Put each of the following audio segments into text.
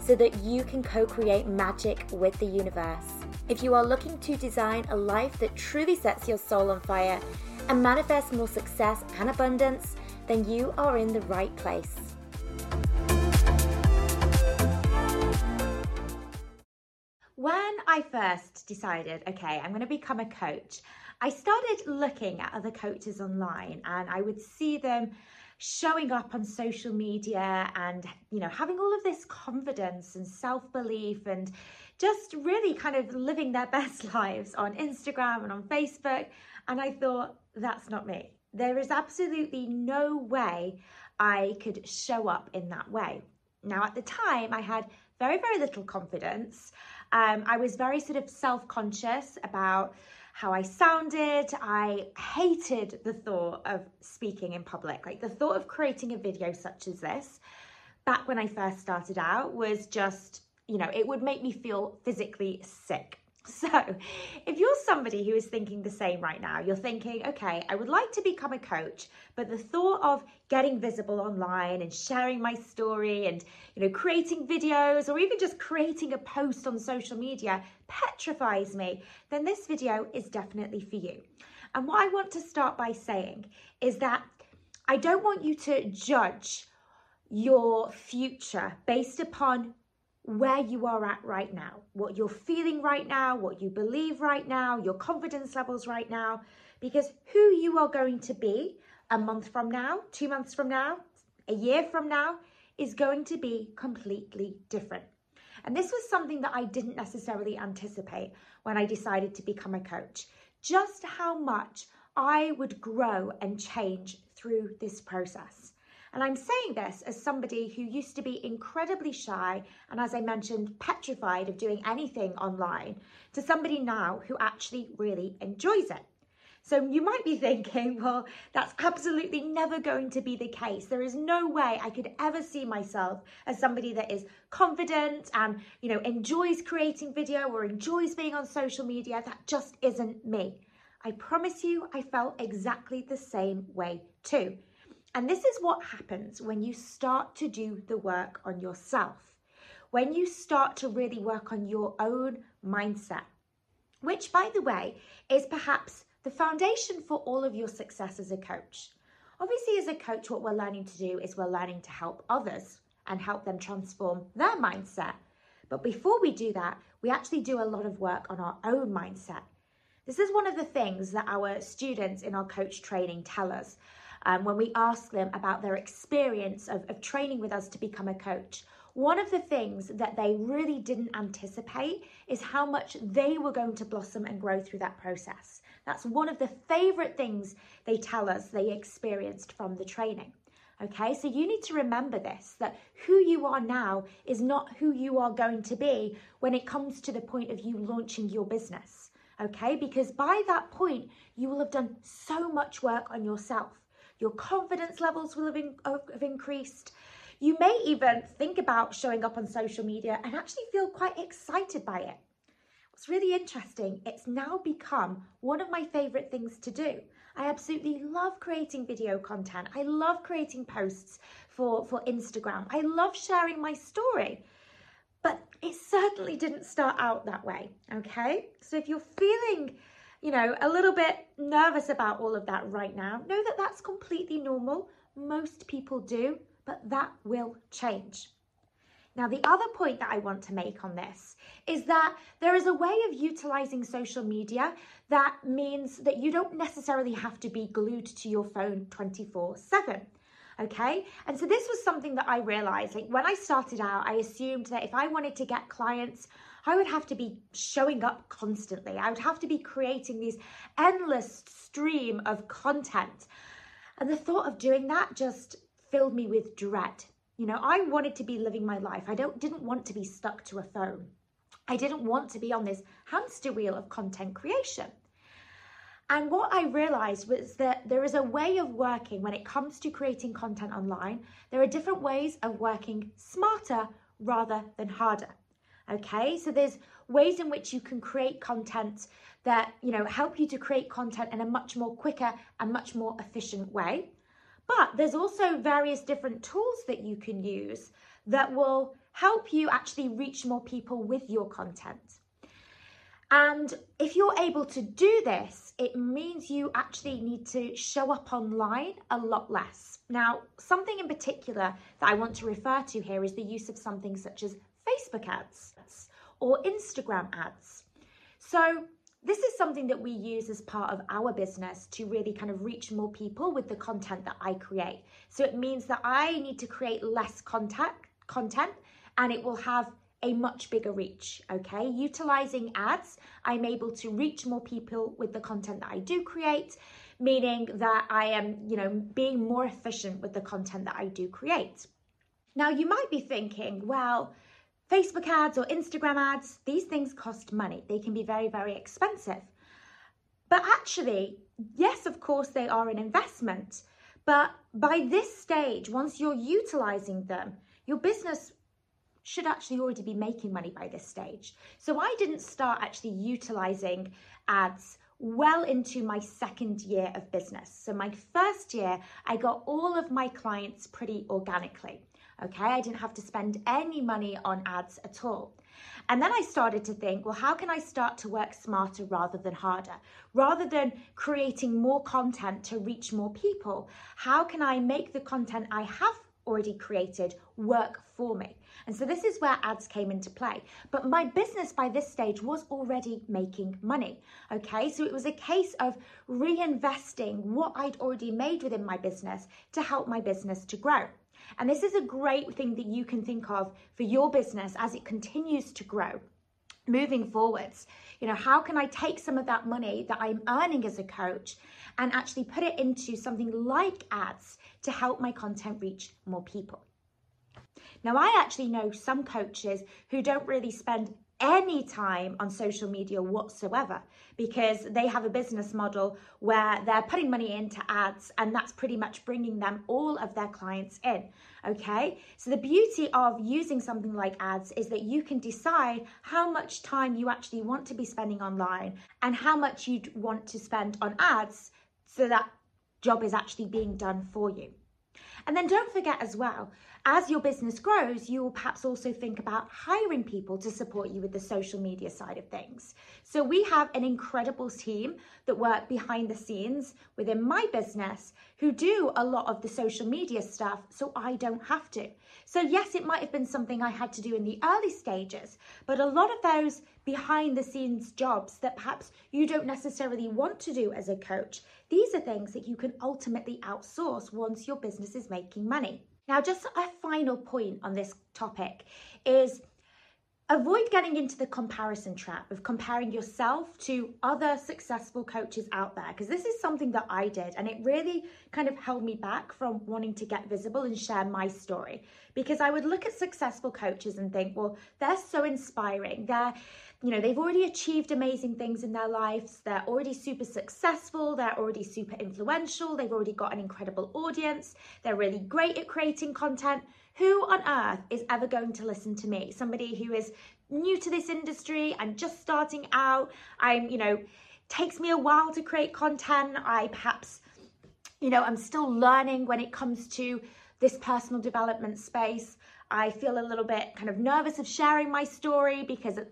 so that you can co create magic with the universe. If you are looking to design a life that truly sets your soul on fire and manifests more success and abundance, then you are in the right place. When I first decided, okay, I'm going to become a coach, I started looking at other coaches online and I would see them showing up on social media and you know having all of this confidence and self-belief and just really kind of living their best lives on Instagram and on Facebook. And I thought that's not me. There is absolutely no way I could show up in that way. Now at the time I had very very little confidence. Um, I was very sort of self-conscious about how I sounded. I hated the thought of speaking in public. Like the thought of creating a video such as this back when I first started out was just, you know, it would make me feel physically sick. So, if you're somebody who is thinking the same right now, you're thinking, okay, I would like to become a coach, but the thought of getting visible online and sharing my story and, you know, creating videos or even just creating a post on social media petrifies me, then this video is definitely for you. And what I want to start by saying is that I don't want you to judge your future based upon where you are at right now, what you're feeling right now, what you believe right now, your confidence levels right now, because who you are going to be a month from now, two months from now, a year from now is going to be completely different. And this was something that I didn't necessarily anticipate when I decided to become a coach. Just how much I would grow and change through this process. And I'm saying this as somebody who used to be incredibly shy and, as I mentioned, petrified of doing anything online to somebody now who actually really enjoys it. So you might be thinking, well, that's absolutely never going to be the case. There is no way I could ever see myself as somebody that is confident and, you know, enjoys creating video or enjoys being on social media. That just isn't me. I promise you, I felt exactly the same way too. And this is what happens when you start to do the work on yourself, when you start to really work on your own mindset, which, by the way, is perhaps the foundation for all of your success as a coach. Obviously, as a coach, what we're learning to do is we're learning to help others and help them transform their mindset. But before we do that, we actually do a lot of work on our own mindset. This is one of the things that our students in our coach training tell us um, when we ask them about their experience of, of training with us to become a coach. One of the things that they really didn't anticipate is how much they were going to blossom and grow through that process. That's one of the favorite things they tell us they experienced from the training. Okay, so you need to remember this that who you are now is not who you are going to be when it comes to the point of you launching your business. Okay, because by that point, you will have done so much work on yourself your confidence levels will have, in, have increased. You may even think about showing up on social media and actually feel quite excited by it. What's really interesting, it's now become one of my favorite things to do. I absolutely love creating video content. I love creating posts for, for Instagram. I love sharing my story. But it certainly didn't start out that way, okay? So if you're feeling you know, a little bit nervous about all of that right now, know that that's completely normal. Most people do, but that will change. Now, the other point that I want to make on this is that there is a way of utilizing social media that means that you don't necessarily have to be glued to your phone 24 7. Okay. And so this was something that I realized like when I started out, I assumed that if I wanted to get clients, I would have to be showing up constantly. I would have to be creating these endless stream of content. And the thought of doing that just filled me with dread. You know, I wanted to be living my life. I don't didn't want to be stuck to a phone. I didn't want to be on this hamster wheel of content creation. And what I realized was that there is a way of working when it comes to creating content online. There are different ways of working smarter rather than harder. Okay, so there's ways in which you can create content that you know help you to create content in a much more quicker and much more efficient way. But there's also various different tools that you can use that will help you actually reach more people with your content. And if you're able to do this, it means you actually need to show up online a lot less. Now, something in particular that I want to refer to here is the use of something such as Facebook ads or Instagram ads. So, this is something that we use as part of our business to really kind of reach more people with the content that I create. So it means that I need to create less content content and it will have a much bigger reach, okay? Utilizing ads, I'm able to reach more people with the content that I do create, meaning that I am, you know, being more efficient with the content that I do create. Now, you might be thinking, well, Facebook ads or Instagram ads, these things cost money. They can be very, very expensive. But actually, yes, of course, they are an investment. But by this stage, once you're utilizing them, your business should actually already be making money by this stage. So I didn't start actually utilizing ads well into my second year of business. So my first year, I got all of my clients pretty organically. Okay, I didn't have to spend any money on ads at all. And then I started to think, well, how can I start to work smarter rather than harder? Rather than creating more content to reach more people, how can I make the content I have already created work for me? And so this is where ads came into play. But my business by this stage was already making money. Okay, so it was a case of reinvesting what I'd already made within my business to help my business to grow. And this is a great thing that you can think of for your business as it continues to grow moving forwards. You know, how can I take some of that money that I'm earning as a coach and actually put it into something like ads to help my content reach more people? Now, I actually know some coaches who don't really spend any time on social media whatsoever because they have a business model where they're putting money into ads and that's pretty much bringing them all of their clients in. Okay, so the beauty of using something like ads is that you can decide how much time you actually want to be spending online and how much you'd want to spend on ads so that job is actually being done for you. And then don't forget as well, as your business grows, you will perhaps also think about hiring people to support you with the social media side of things. So we have an incredible team that work behind the scenes within my business who do a lot of the social media stuff so I don't have to. So yes, it might have been something I had to do in the early stages, but a lot of those behind the scenes jobs that perhaps you don't necessarily want to do as a coach, these are things that you can ultimately outsource once your business is making money. Now, just a final point on this topic is avoid getting into the comparison trap of comparing yourself to other successful coaches out there because this is something that I did and it really kind of held me back from wanting to get visible and share my story because I would look at successful coaches and think well they're so inspiring they're you know, they've already achieved amazing things in their lives. They're already super successful. They're already super influential. They've already got an incredible audience. They're really great at creating content. Who on earth is ever going to listen to me? Somebody who is new to this industry and just starting out. I'm, you know, takes me a while to create content. I perhaps, you know, I'm still learning when it comes to this personal development space. I feel a little bit kind of nervous of sharing my story because at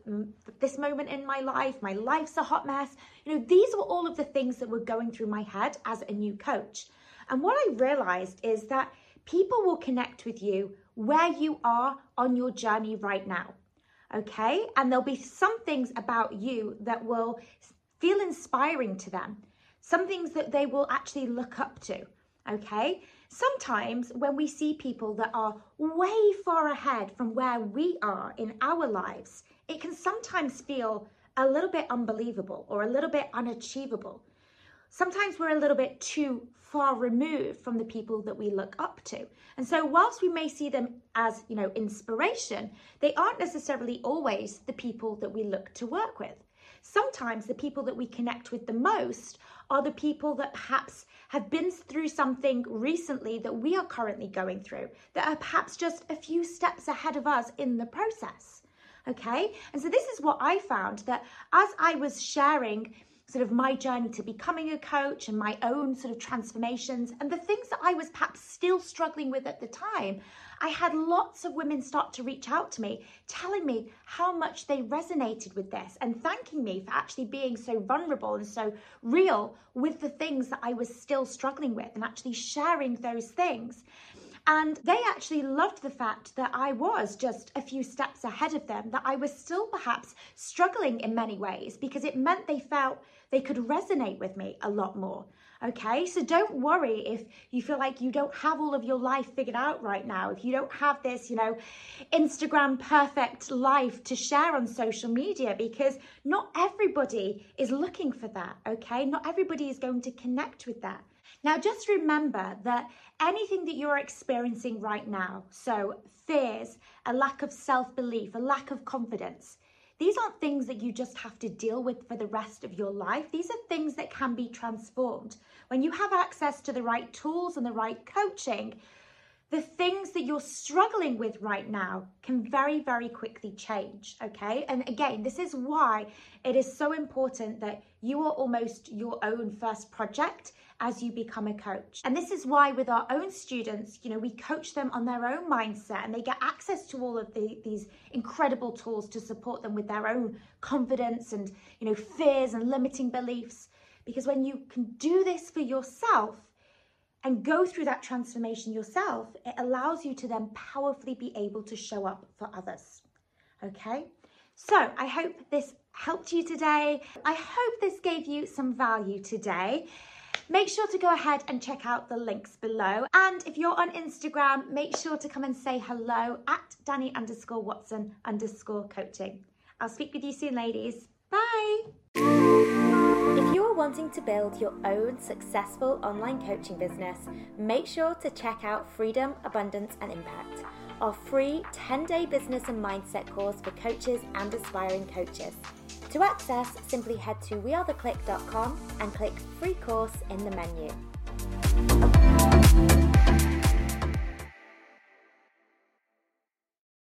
this moment in my life, my life's a hot mess. You know, these were all of the things that were going through my head as a new coach. And what I realized is that people will connect with you where you are on your journey right now. Okay. And there'll be some things about you that will feel inspiring to them, some things that they will actually look up to. Okay. Sometimes when we see people that are way far ahead from where we are in our lives, it can sometimes feel a little bit unbelievable or a little bit unachievable. Sometimes we're a little bit too far removed from the people that we look up to. And so whilst we may see them as, you know, inspiration, they aren't necessarily always the people that we look to work with. sometimes the people that we connect with the most are the people that perhaps have been through something recently that we are currently going through, that are perhaps just a few steps ahead of us in the process. Okay, and so this is what I found that as I was sharing sort of my journey to becoming a coach and my own sort of transformations and the things that I was perhaps still struggling with at the time, I had lots of women start to reach out to me, telling me how much they resonated with this and thanking me for actually being so vulnerable and so real with the things that I was still struggling with and actually sharing those things. And they actually loved the fact that I was just a few steps ahead of them, that I was still perhaps struggling in many ways because it meant they felt they could resonate with me a lot more. Okay, so don't worry if you feel like you don't have all of your life figured out right now, if you don't have this, you know, Instagram perfect life to share on social media, because not everybody is looking for that. Okay, not everybody is going to connect with that. Now, just remember that anything that you're experiencing right now, so fears, a lack of self belief, a lack of confidence, these aren't things that you just have to deal with for the rest of your life. These are things that can be transformed. When you have access to the right tools and the right coaching, the things that you're struggling with right now can very, very quickly change. Okay. And again, this is why it is so important that you are almost your own first project as you become a coach. And this is why, with our own students, you know, we coach them on their own mindset and they get access to all of the, these incredible tools to support them with their own confidence and, you know, fears and limiting beliefs. Because when you can do this for yourself, and go through that transformation yourself, it allows you to then powerfully be able to show up for others. Okay? So I hope this helped you today. I hope this gave you some value today. Make sure to go ahead and check out the links below. And if you're on Instagram, make sure to come and say hello at Dani underscore Watson underscore coaching. I'll speak with you soon, ladies. Bye. Wanting to build your own successful online coaching business, make sure to check out Freedom, Abundance and Impact, our free 10 day business and mindset course for coaches and aspiring coaches. To access, simply head to wearetheclique.com and click free course in the menu.